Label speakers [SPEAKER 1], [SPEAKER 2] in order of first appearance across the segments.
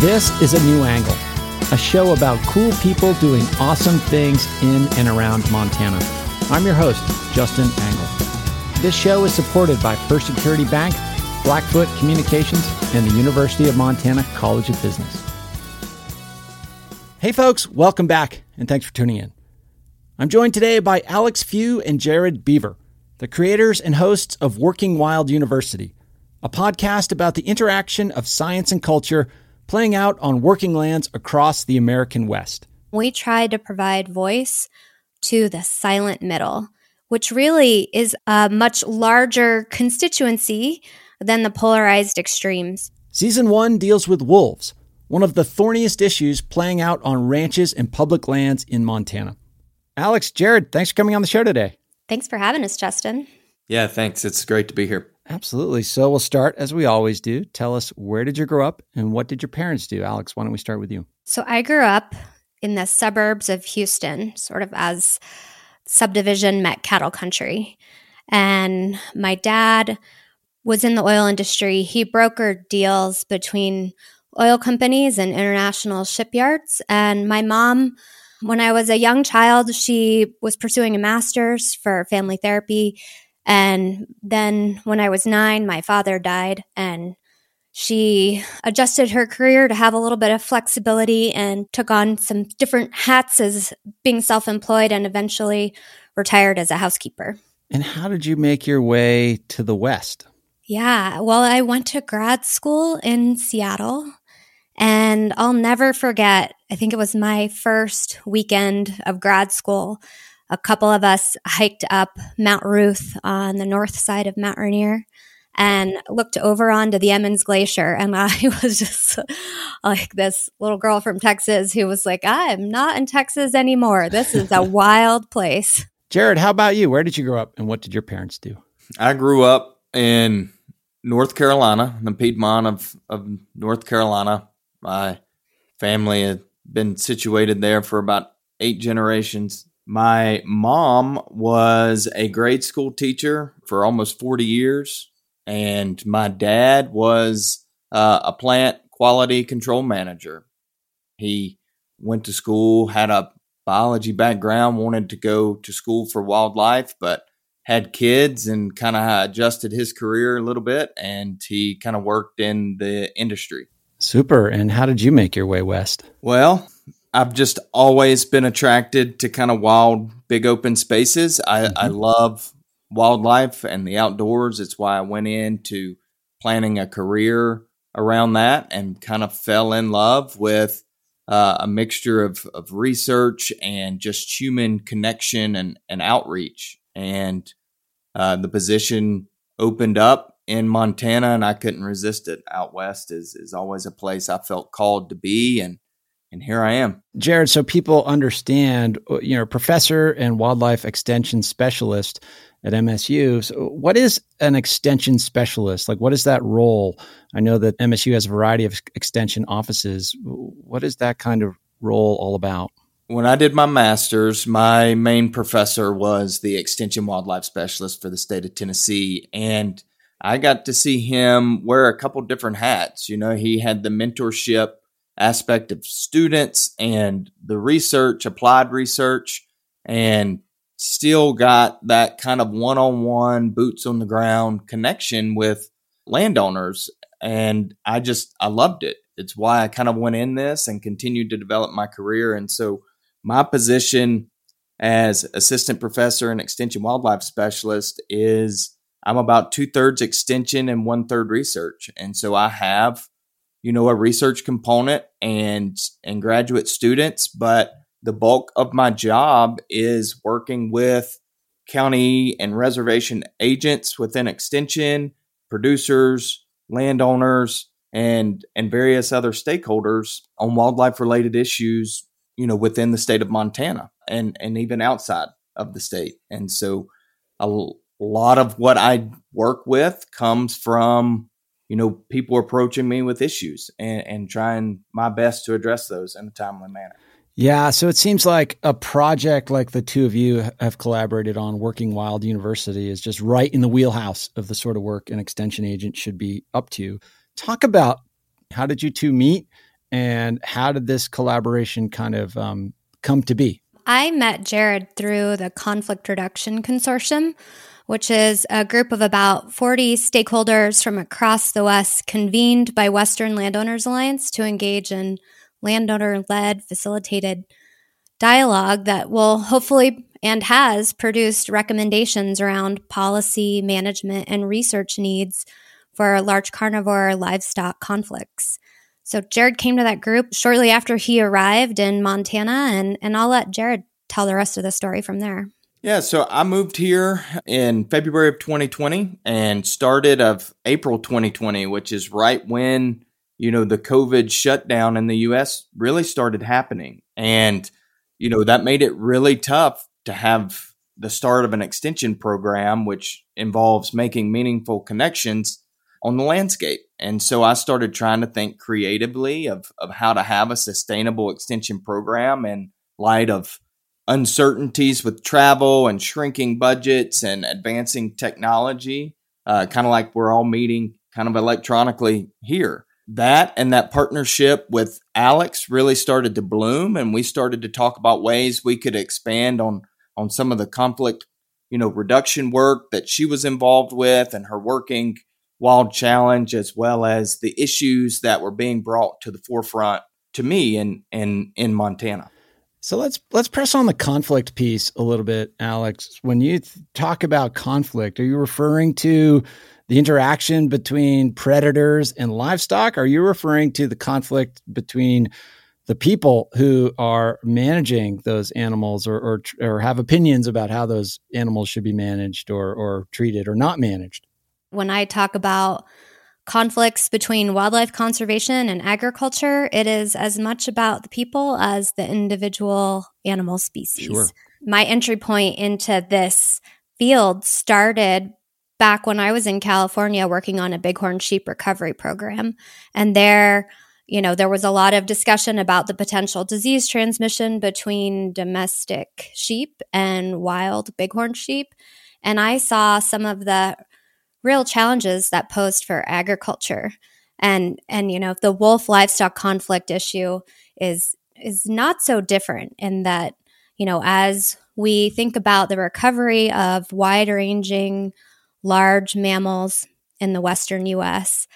[SPEAKER 1] This is A New Angle, a show about cool people doing awesome things in and around Montana. I'm your host, Justin Angle. This show is supported by First Security Bank, Blackfoot Communications, and the University of Montana College of Business. Hey, folks, welcome back, and thanks for tuning in. I'm joined today by Alex Few and Jared Beaver, the creators and hosts of Working Wild University, a podcast about the interaction of science and culture playing out on working lands across the American West.
[SPEAKER 2] We tried to provide voice to the silent middle, which really is a much larger constituency than the polarized extremes.
[SPEAKER 1] Season one deals with wolves, one of the thorniest issues playing out on ranches and public lands in Montana. Alex, Jared, thanks for coming on the show today.
[SPEAKER 2] Thanks for having us, Justin.
[SPEAKER 3] Yeah, thanks. It's great to be here.
[SPEAKER 1] Absolutely. So we'll start as we always do. Tell us where did you grow up and what did your parents do? Alex, why don't we start with you?
[SPEAKER 2] So I grew up in the suburbs of Houston, sort of as subdivision met cattle country. And my dad was in the oil industry. He brokered deals between oil companies and international shipyards. And my mom, when I was a young child, she was pursuing a master's for family therapy and then when I was nine, my father died, and she adjusted her career to have a little bit of flexibility and took on some different hats as being self employed and eventually retired as a housekeeper.
[SPEAKER 1] And how did you make your way to the West?
[SPEAKER 2] Yeah, well, I went to grad school in Seattle. And I'll never forget, I think it was my first weekend of grad school a couple of us hiked up Mount Ruth on the north side of Mount Rainier and looked over onto the Emmons Glacier. And I was just like this little girl from Texas who was like, I'm not in Texas anymore. This is a wild place.
[SPEAKER 1] Jared, how about you? Where did you grow up and what did your parents do?
[SPEAKER 3] I grew up in North Carolina, in the Piedmont of, of North Carolina. My family had been situated there for about eight generations. My mom was a grade school teacher for almost 40 years, and my dad was uh, a plant quality control manager. He went to school, had a biology background, wanted to go to school for wildlife, but had kids and kind of adjusted his career a little bit, and he kind of worked in the industry.
[SPEAKER 1] Super. And how did you make your way west?
[SPEAKER 3] Well, I've just always been attracted to kind of wild, big open spaces. I, mm-hmm. I love wildlife and the outdoors. It's why I went into planning a career around that and kind of fell in love with uh, a mixture of, of research and just human connection and, and outreach. And uh, the position opened up in Montana, and I couldn't resist it. Out west is is always a place I felt called to be, and and here I am.
[SPEAKER 1] Jared, so people understand, uh, you know, professor and wildlife extension specialist at MSU. So what is an extension specialist? Like, what is that role? I know that MSU has a variety of extension offices. What is that kind of role all about?
[SPEAKER 3] When I did my master's, my main professor was the extension wildlife specialist for the state of Tennessee. And I got to see him wear a couple different hats. You know, he had the mentorship aspect of students and the research, applied research, and still got that kind of one on one, boots on the ground connection with landowners. And I just, I loved it. It's why I kind of went in this and continued to develop my career. And so my position as assistant professor and extension wildlife specialist is I'm about two thirds extension and one third research. And so I have you know, a research component and and graduate students, but the bulk of my job is working with county and reservation agents within extension, producers, landowners, and and various other stakeholders on wildlife related issues, you know, within the state of Montana and and even outside of the state. And so a lot of what I work with comes from you know, people approaching me with issues and, and trying my best to address those in a timely manner.
[SPEAKER 1] Yeah, so it seems like a project like the two of you have collaborated on, Working Wild University, is just right in the wheelhouse of the sort of work an extension agent should be up to. Talk about how did you two meet and how did this collaboration kind of um, come to be?
[SPEAKER 2] I met Jared through the Conflict Reduction Consortium, which is a group of about 40 stakeholders from across the West convened by Western Landowners Alliance to engage in landowner led, facilitated dialogue that will hopefully and has produced recommendations around policy, management, and research needs for large carnivore livestock conflicts. So Jared came to that group shortly after he arrived in Montana, and, and I'll let Jared tell the rest of the story from there.
[SPEAKER 3] Yeah, so I moved here in February of 2020 and started of April 2020, which is right when, you know, the COVID shutdown in the US really started happening. And, you know, that made it really tough to have the start of an extension program, which involves making meaningful connections on the landscape. And so I started trying to think creatively of, of how to have a sustainable extension program in light of uncertainties with travel and shrinking budgets and advancing technology, uh, kind of like we're all meeting kind of electronically here. That and that partnership with Alex really started to bloom, and we started to talk about ways we could expand on on some of the conflict, you know, reduction work that she was involved with, and her working wild challenge, as well as the issues that were being brought to the forefront to me in in in Montana.
[SPEAKER 1] So let's let's press on the conflict piece a little bit, Alex. When you th- talk about conflict, are you referring to the interaction between predators and livestock? Are you referring to the conflict between the people who are managing those animals or, or, or have opinions about how those animals should be managed or, or treated or not managed?
[SPEAKER 2] When I talk about conflicts between wildlife conservation and agriculture, it is as much about the people as the individual animal species. Sure. My entry point into this field started back when I was in California working on a bighorn sheep recovery program. And there, you know, there was a lot of discussion about the potential disease transmission between domestic sheep and wild bighorn sheep. And I saw some of the real challenges that posed for agriculture. And and you know, the wolf livestock conflict issue is is not so different in that, you know, as we think about the recovery of wide-ranging large mammals in the western US,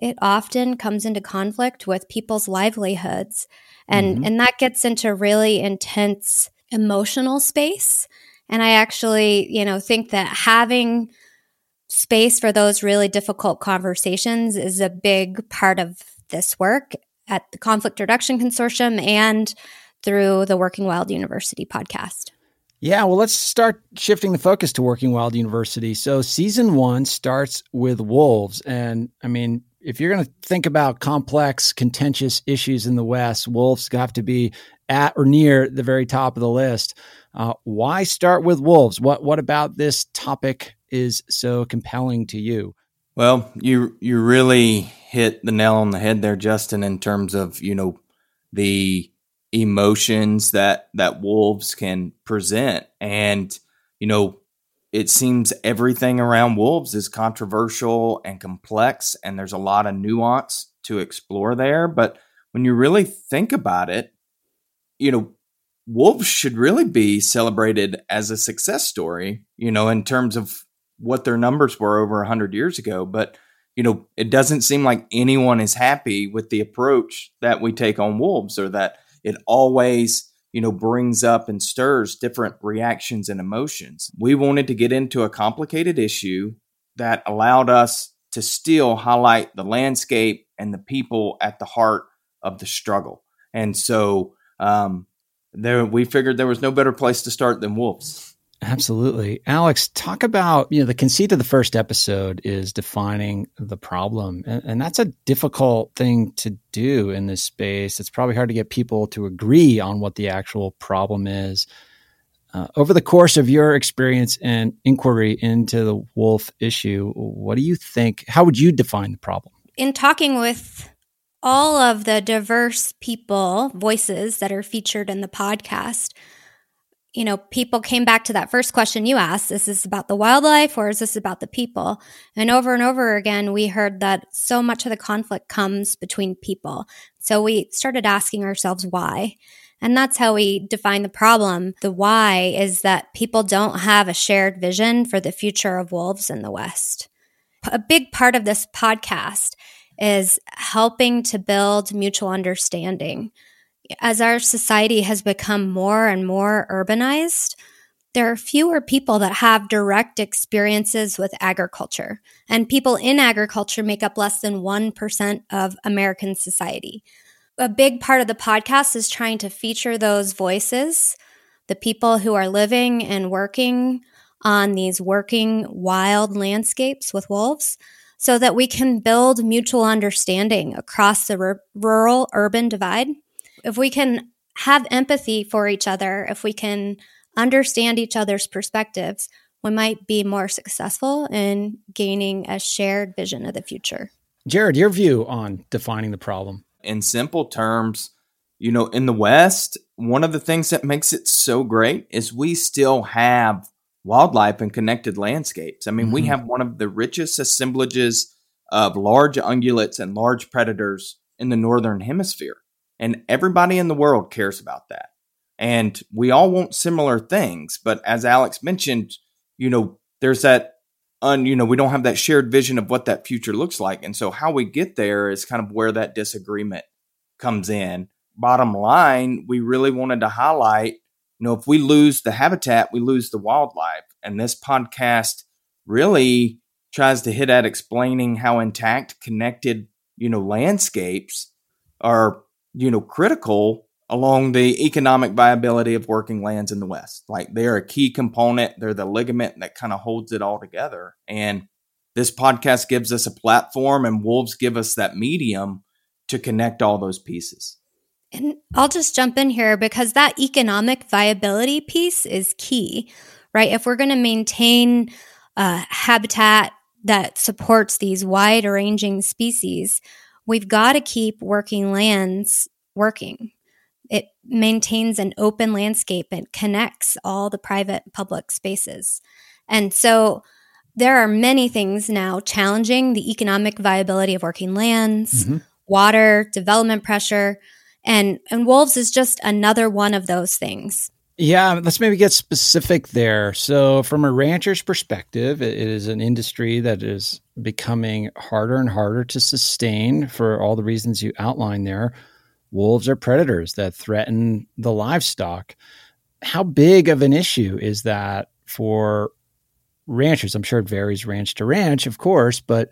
[SPEAKER 2] it often comes into conflict with people's livelihoods. And mm-hmm. and that gets into really intense emotional space. And I actually, you know, think that having space for those really difficult conversations is a big part of this work at the Conflict Reduction Consortium and through the Working Wild University podcast.
[SPEAKER 1] Yeah, well, let's start shifting the focus to Working Wild University. So, season one starts with wolves. And I mean, if you're going to think about complex, contentious issues in the West, wolves have to be at or near the very top of the list. Uh, why start with wolves? What what about this topic is so compelling to you?
[SPEAKER 3] Well, you you really hit the nail on the head there, Justin, in terms of you know the emotions that that wolves can present, and you know it seems everything around wolves is controversial and complex, and there's a lot of nuance to explore there. But when you really think about it, you know, wolves should really be celebrated as a success story, you know, in terms of what their numbers were over 100 years ago. But, you know, it doesn't seem like anyone is happy with the approach that we take on wolves or that it always, you know, brings up and stirs different reactions and emotions. We wanted to get into a complicated issue that allowed us to still highlight the landscape and the people at the heart of the struggle. And so, um, there we figured there was no better place to start than wolves.
[SPEAKER 1] Absolutely. Alex, talk about, you know, the conceit of the first episode is defining the problem. And, and, that's a difficult thing to do in this space. It's probably hard to get people to agree on what the actual problem is. Uh, over the course of your experience and inquiry into the wolf issue, what do you think? How would you define the problem?
[SPEAKER 2] In talking with all of the diverse people, voices that are featured in the podcast, you know, people came back to that first question you asked is this about the wildlife or is this about the people? And over and over again, we heard that so much of the conflict comes between people. So we started asking ourselves why. And that's how we define the problem. The why is that people don't have a shared vision for the future of wolves in the West. A big part of this podcast is helping to build mutual understanding as our society has become more and more urbanized, there are fewer people that have direct experiences with agriculture. And people in agriculture make up less than 1% of American society. A big part of the podcast is trying to feature those voices, the people who are living and working on these working wild landscapes with wolves, so that we can build mutual understanding across the r- rural urban divide if we can have empathy for each other, if we can understand each other's perspectives, we might be more successful in gaining a shared vision of the future.
[SPEAKER 1] Jared, your view on defining the problem?
[SPEAKER 3] In simple terms, you know, in the West, one of the things that makes it so great is we still have wildlife and connected landscapes. I mean, mm-hmm. we have one of the richest assemblages of large ungulates and large predators in the northern hemisphere. And everybody in the world cares about that. And we all want similar things. But as Alex mentioned, you know, there's that, un, you know, we don't have that shared vision of what that future looks like. And so how we get there is kind of where that disagreement comes in. Bottom line, we really wanted to highlight, you know, if we lose the habitat, we lose the wildlife. And this podcast really tries to hit at explaining how intact, connected, you know, landscapes are you know, critical along the economic viability of working lands in the West. Like they're a key component, they're the ligament that kind of holds it all together. And this podcast gives us a platform, and Wolves give us that medium to connect all those pieces.
[SPEAKER 2] And I'll just jump in here because that economic viability piece is key, right? If we're going to maintain a habitat that supports these wide ranging species, we've got to keep working lands working. It maintains an open landscape and connects all the private public spaces. And so there are many things now challenging the economic viability of working lands, mm-hmm. water, development pressure, and and wolves is just another one of those things.
[SPEAKER 1] Yeah, let's maybe get specific there. So, from a rancher's perspective, it is an industry that is becoming harder and harder to sustain for all the reasons you outlined there. Wolves are predators that threaten the livestock. How big of an issue is that for ranchers? I'm sure it varies ranch to ranch, of course, but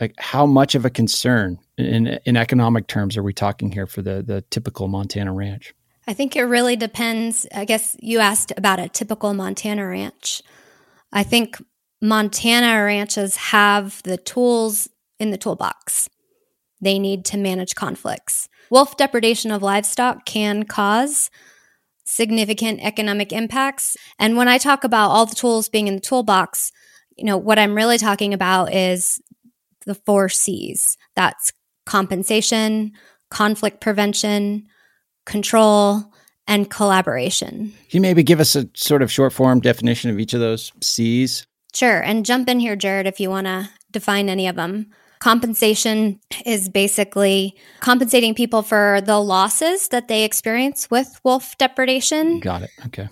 [SPEAKER 1] like how much of a concern in in economic terms are we talking here for the the typical Montana ranch?
[SPEAKER 2] I think it really depends. I guess you asked about a typical Montana ranch. I think Montana ranches have the tools in the toolbox they need to manage conflicts. Wolf depredation of livestock can cause significant economic impacts. And when I talk about all the tools being in the toolbox, you know, what I'm really talking about is the four C's. That's compensation, conflict prevention, control, and collaboration.
[SPEAKER 1] Can you maybe give us a sort of short form definition of each of those C's?
[SPEAKER 2] Sure. And jump in here, Jared, if you want to define any of them. Compensation is basically compensating people for the losses that they experience with wolf depredation.
[SPEAKER 1] Got it. Okay.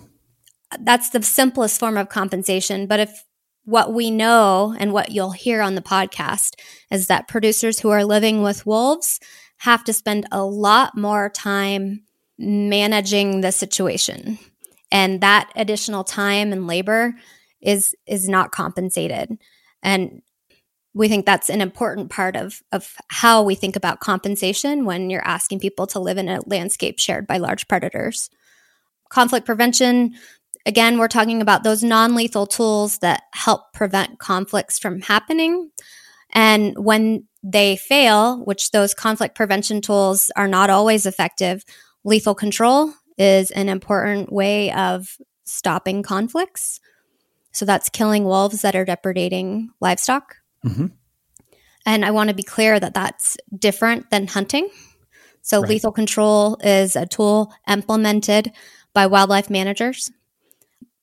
[SPEAKER 2] That's the simplest form of compensation. But if what we know and what you'll hear on the podcast is that producers who are living with wolves have to spend a lot more time managing the situation. And that additional time and labor is is not compensated. And we think that's an important part of, of how we think about compensation when you're asking people to live in a landscape shared by large predators. Conflict prevention, again, we're talking about those non lethal tools that help prevent conflicts from happening. And when they fail, which those conflict prevention tools are not always effective, lethal control is an important way of stopping conflicts. So that's killing wolves that are depredating livestock. Mm-hmm. And I want to be clear that that's different than hunting. So right. lethal control is a tool implemented by wildlife managers.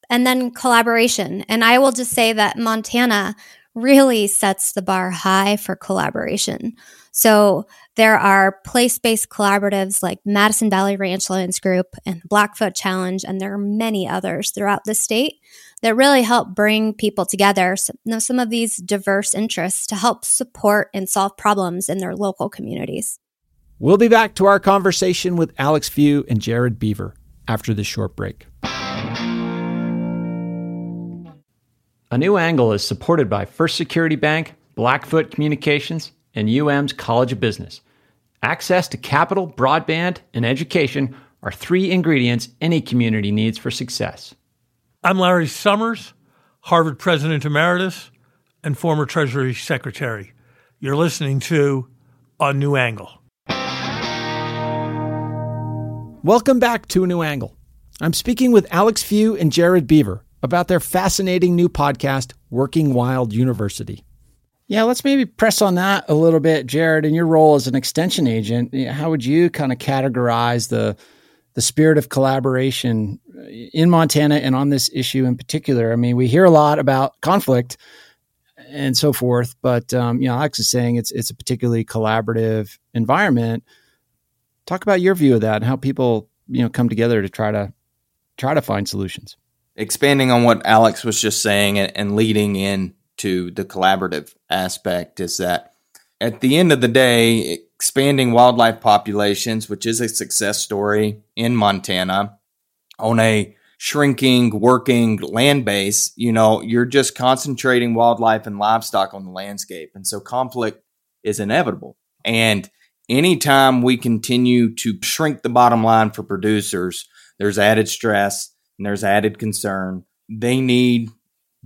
[SPEAKER 2] And then collaboration. And I will just say that Montana really sets the bar high for collaboration. So there are place based collaboratives like Madison Valley Ranchlands Group and Blackfoot Challenge, and there are many others throughout the state that really help bring people together, some of these diverse interests to help support and solve problems in their local communities.
[SPEAKER 1] We'll be back to our conversation with Alex Few and Jared Beaver after this short break. A New Angle is supported by First Security Bank, Blackfoot Communications, and UM's College of Business. Access to capital, broadband, and education are three ingredients any community needs for success.
[SPEAKER 4] I'm Larry Summers, Harvard President Emeritus and former Treasury Secretary. You're listening to A New Angle.
[SPEAKER 1] Welcome back to A New Angle. I'm speaking with Alex Few and Jared Beaver about their fascinating new podcast, Working Wild University. Yeah, let's maybe press on that a little bit, Jared. In your role as an extension agent, how would you kind of categorize the the spirit of collaboration in Montana and on this issue in particular? I mean, we hear a lot about conflict and so forth, but um, you know, Alex is saying it's it's a particularly collaborative environment. Talk about your view of that and how people, you know, come together to try to try to find solutions.
[SPEAKER 3] Expanding on what Alex was just saying and, and leading in to the collaborative aspect is that at the end of the day, expanding wildlife populations, which is a success story in Montana, on a shrinking, working land base, you know, you're just concentrating wildlife and livestock on the landscape. And so conflict is inevitable. And anytime we continue to shrink the bottom line for producers, there's added stress and there's added concern. They need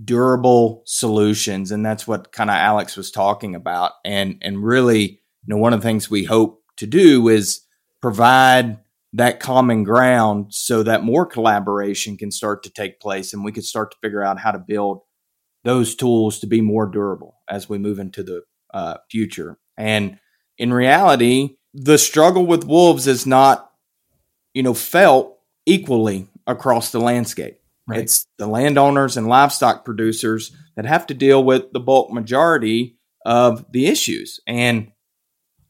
[SPEAKER 3] durable solutions. And that's what kind of Alex was talking about. And, and really, you know, one of the things we hope to do is provide that common ground so that more collaboration can start to take place and we can start to figure out how to build those tools to be more durable as we move into the uh, future. And in reality, the struggle with wolves is not, you know, felt equally across the landscape. Right. It's the landowners and livestock producers that have to deal with the bulk majority of the issues. And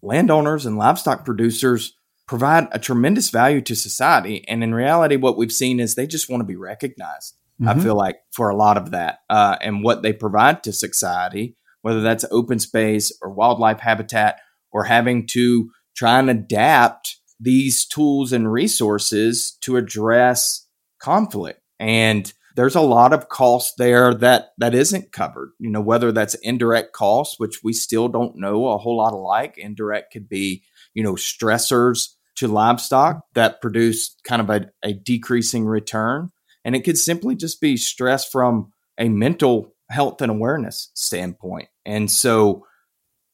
[SPEAKER 3] landowners and livestock producers provide a tremendous value to society. And in reality, what we've seen is they just want to be recognized. Mm-hmm. I feel like for a lot of that uh, and what they provide to society, whether that's open space or wildlife habitat or having to try and adapt these tools and resources to address conflict. And there's a lot of cost there that that isn't covered. You know, whether that's indirect costs, which we still don't know a whole lot alike. Indirect could be, you know, stressors to livestock that produce kind of a, a decreasing return. And it could simply just be stress from a mental health and awareness standpoint. And so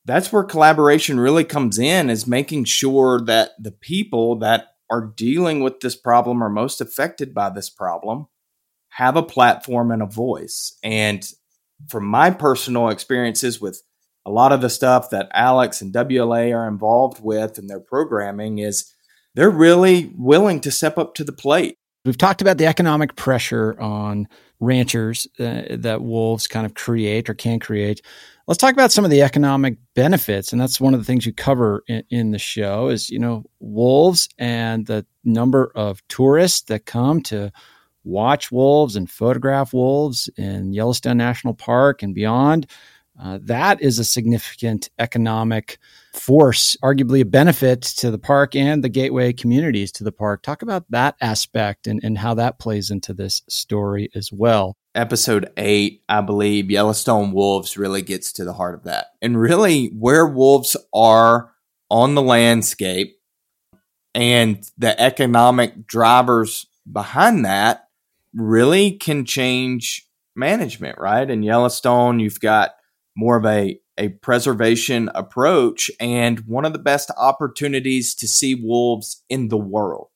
[SPEAKER 3] that's where collaboration really comes in is making sure that the people that are dealing with this problem are most affected by this problem have a platform and a voice. And from my personal experiences with a lot of the stuff that Alex and WLA are involved with in their programming is they're really willing to step up to the plate.
[SPEAKER 1] We've talked about the economic pressure on ranchers uh, that wolves kind of create or can create. Let's talk about some of the economic benefits, and that's one of the things you cover in, in the show. Is you know wolves and the number of tourists that come to watch wolves and photograph wolves in Yellowstone National Park and beyond. Uh, that is a significant economic force, arguably a benefit to the park and the gateway communities to the park. Talk about that aspect and, and how that plays into this story as well.
[SPEAKER 3] Episode eight, I believe, Yellowstone Wolves really gets to the heart of that. And really, where wolves are on the landscape and the economic drivers behind that really can change management, right? In Yellowstone, you've got more of a, a preservation approach and one of the best opportunities to see wolves in the world.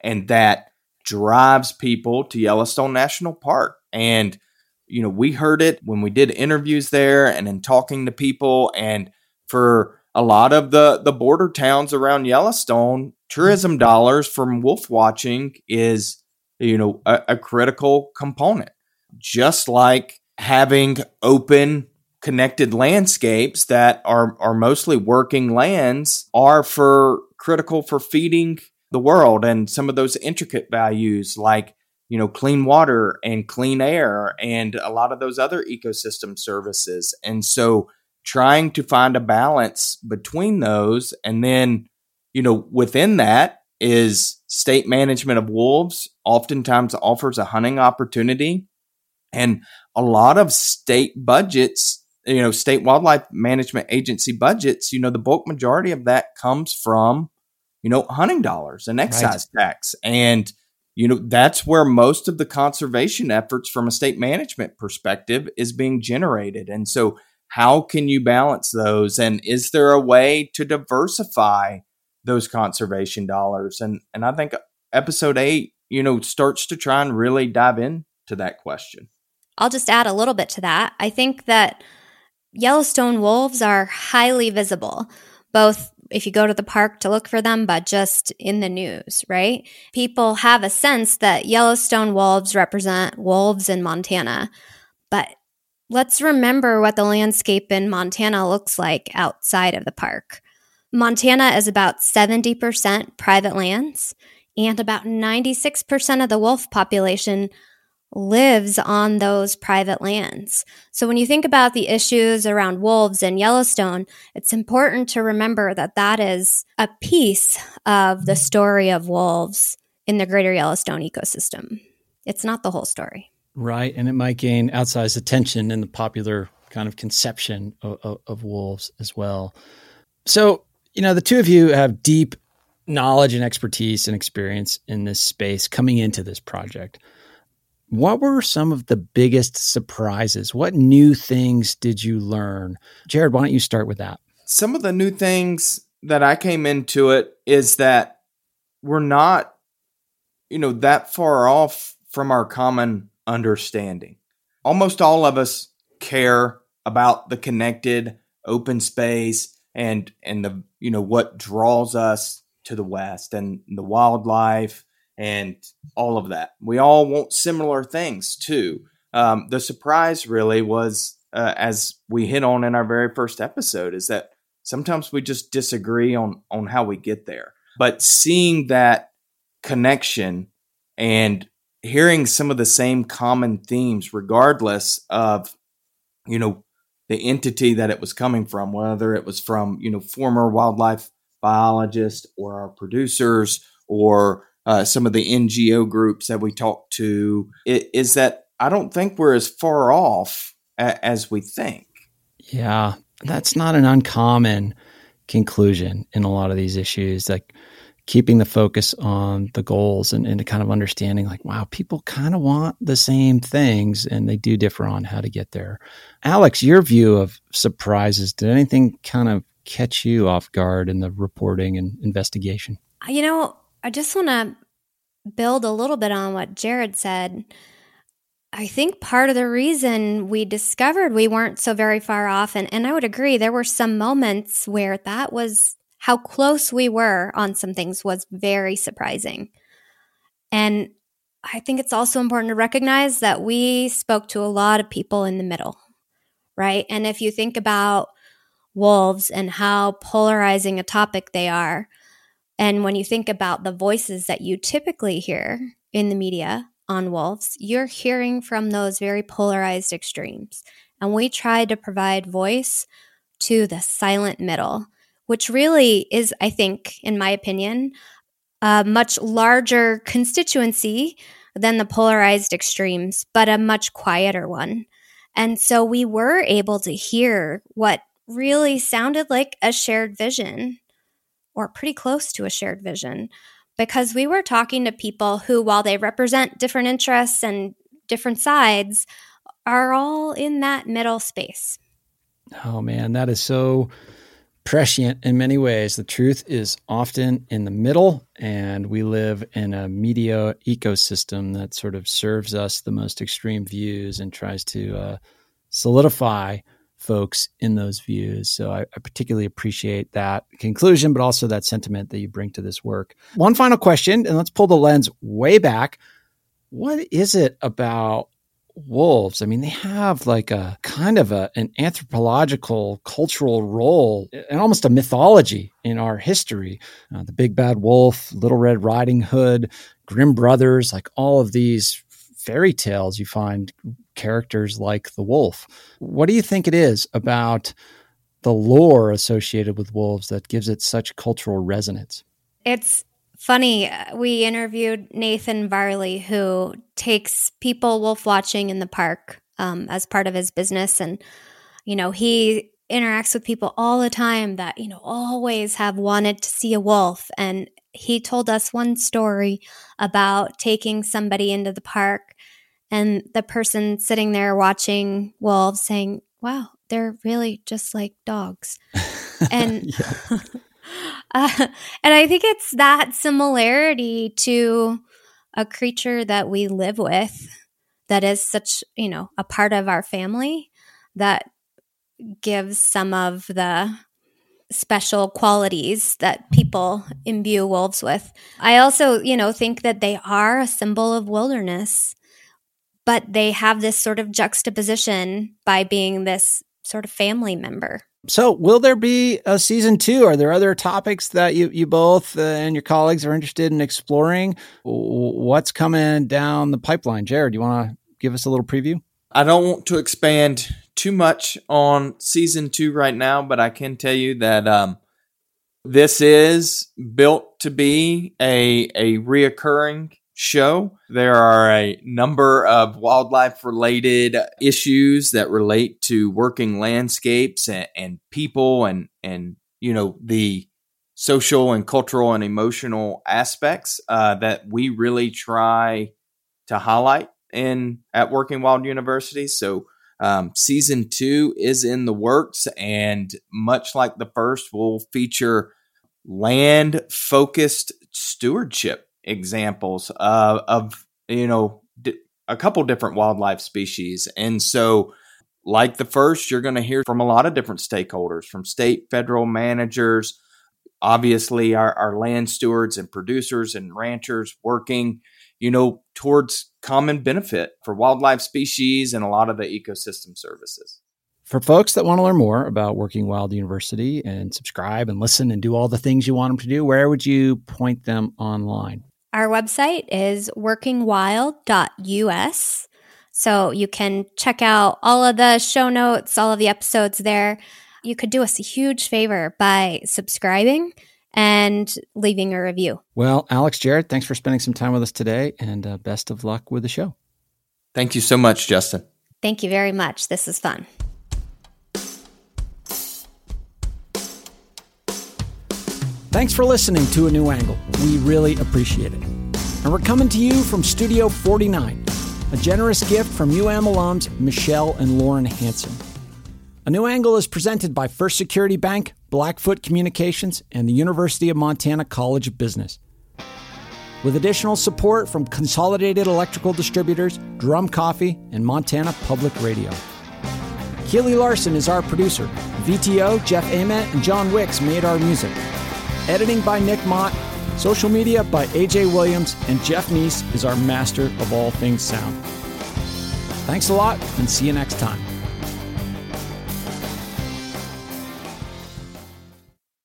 [SPEAKER 3] And that drives people to Yellowstone National Park. And, you know, we heard it when we did interviews there and in talking to people. And for a lot of the, the border towns around Yellowstone, tourism dollars from wolf watching is you know, a, a critical component. just like having open connected landscapes that are are mostly working lands are for critical for feeding the world and some of those intricate values like you know clean water and clean air and a lot of those other ecosystem services and so trying to find a balance between those and then you know within that is state management of wolves oftentimes offers a hunting opportunity. And a lot of state budgets you know state wildlife management agency budgets you know the bulk majority of that comes from you know hunting dollars and excise right. tax. And you know that's where most of the conservation efforts from a state management perspective is being generated. And so how can you balance those? And is there a way to diversify those conservation dollars? And and i think episode 8 you know starts to try and really dive into that question
[SPEAKER 2] i'll just add a little bit to that i think that yellowstone wolves are highly visible both if you go to the park to look for them, but just in the news, right? People have a sense that Yellowstone wolves represent wolves in Montana. But let's remember what the landscape in Montana looks like outside of the park. Montana is about 70% private lands, and about 96% of the wolf population lives on those private lands. So when you think about the issues around wolves in Yellowstone, it's important to remember that that is a piece of the story of wolves in the greater Yellowstone ecosystem. It's not the whole story.
[SPEAKER 1] Right. And it might gain outsized attention in the popular kind of conception of, of, of wolves as well. So, you know, the two of you have deep knowledge and expertise and experience in this space coming into this project. What were some of the biggest surprises? What new things did you learn? Jared, why don't you start with that?
[SPEAKER 3] Some of the new things that I came into it is that we're not, you know, that far off from our common understanding. Almost all of us care about the connected open space and and the you know what draws us to the west and the wildlife and all of that. We all want similar things too. Um, the surprise really was, uh, as we hit on in our very first episode, is that sometimes we just disagree on on how we get there. But seeing that connection and hearing some of the same common themes, regardless of you know the entity that it was coming from, whether it was from you know former wildlife biologists or our producers or uh, some of the NGO groups that we talk to is that I don't think we're as far off a- as we think.
[SPEAKER 1] Yeah, that's not an uncommon conclusion in a lot of these issues. Like keeping the focus on the goals and, and kind of understanding, like, wow, people kind of want the same things and they do differ on how to get there. Alex, your view of surprises, did anything kind of catch you off guard in the reporting and investigation?
[SPEAKER 2] Uh, you know, I just want to build a little bit on what Jared said. I think part of the reason we discovered we weren't so very far off, and, and I would agree, there were some moments where that was how close we were on some things was very surprising. And I think it's also important to recognize that we spoke to a lot of people in the middle, right? And if you think about wolves and how polarizing a topic they are, and when you think about the voices that you typically hear in the media on wolves, you're hearing from those very polarized extremes. And we tried to provide voice to the silent middle, which really is, I think, in my opinion, a much larger constituency than the polarized extremes, but a much quieter one. And so we were able to hear what really sounded like a shared vision or pretty close to a shared vision because we were talking to people who, while they represent different interests and different sides, are all in that middle space.
[SPEAKER 1] Oh man, that is so prescient in many ways. The truth is often in the middle, and we live in a media ecosystem that sort of serves us the most extreme views and tries to uh, solidify folks in those views. So I, I, particularly appreciate that conclusion, but also that sentiment that you bring to this work. One final question, and let's pull the lens way back. What is it about wolves, I mean, they have like a kind of a, an anthropological cultural role and almost a mythology in our history. Uh, the big bad wolf, Little Red Riding Hood, Grimm Brothers, like all of these fairy tales, you find characters like the wolf. What do you think it is about the lore associated with wolves that gives it such cultural resonance?
[SPEAKER 2] It's funny. We interviewed Nathan Varley, who takes people wolf watching in the park um, as part of his business. And, you know, he interacts with people all the time that, you know, always have wanted to see a wolf. And he told us one story about taking somebody into the park and the person sitting there watching wolves saying, wow, they're really just like dogs. and uh, and I think it's that similarity to a creature that we live with that is such, you know, a part of our family that gives some of the special qualities that people imbue wolves with. I also, you know, think that they are a symbol of wilderness, but they have this sort of juxtaposition by being this sort of family member.
[SPEAKER 1] So, will there be a season two? Are there other topics that you, you both uh, and your colleagues are interested in exploring? What's coming down the pipeline? Jared, do you want to give us a little preview?
[SPEAKER 3] I don't want to expand too much on season two right now, but I can tell you that um, this is built to be a a reoccurring show. There are a number of wildlife related issues that relate to working landscapes and, and, people and, and, you know, the social and cultural and emotional aspects uh, that we really try to highlight in at Working Wild University. So, um, season two is in the works, and much like the first, will feature land focused stewardship examples uh, of you know a couple different wildlife species, and so like the first, you're going to hear from a lot of different stakeholders, from state, federal managers, obviously our, our land stewards and producers and ranchers working, you know, towards common benefit for wildlife species and a lot of the ecosystem services.
[SPEAKER 1] For folks that want to learn more about Working Wild University and subscribe and listen and do all the things you want them to do, where would you point them online?
[SPEAKER 2] Our website is workingwild.us. So you can check out all of the show notes, all of the episodes there. You could do us a huge favor by subscribing and leaving a review.
[SPEAKER 1] Well, Alex Jared, thanks for spending some time with us today and uh, best of luck with the show.
[SPEAKER 3] Thank you so much, Justin.
[SPEAKER 2] Thank you very much. This is fun.
[SPEAKER 1] Thanks for listening to A New Angle. We really appreciate it. And we're coming to you from Studio 49, a generous gift from UM alums Michelle and Lauren Hanson. A New Angle is presented by First Security Bank, Blackfoot Communications, and the University of Montana College of Business. With additional support from Consolidated Electrical Distributors, Drum Coffee, and Montana Public Radio. Keely Larson is our producer. VTO, Jeff Ament, and John Wicks made our music. Editing by Nick Mott. Social media by AJ Williams. And Jeff Neese is our master of all things sound. Thanks a lot and see you next time.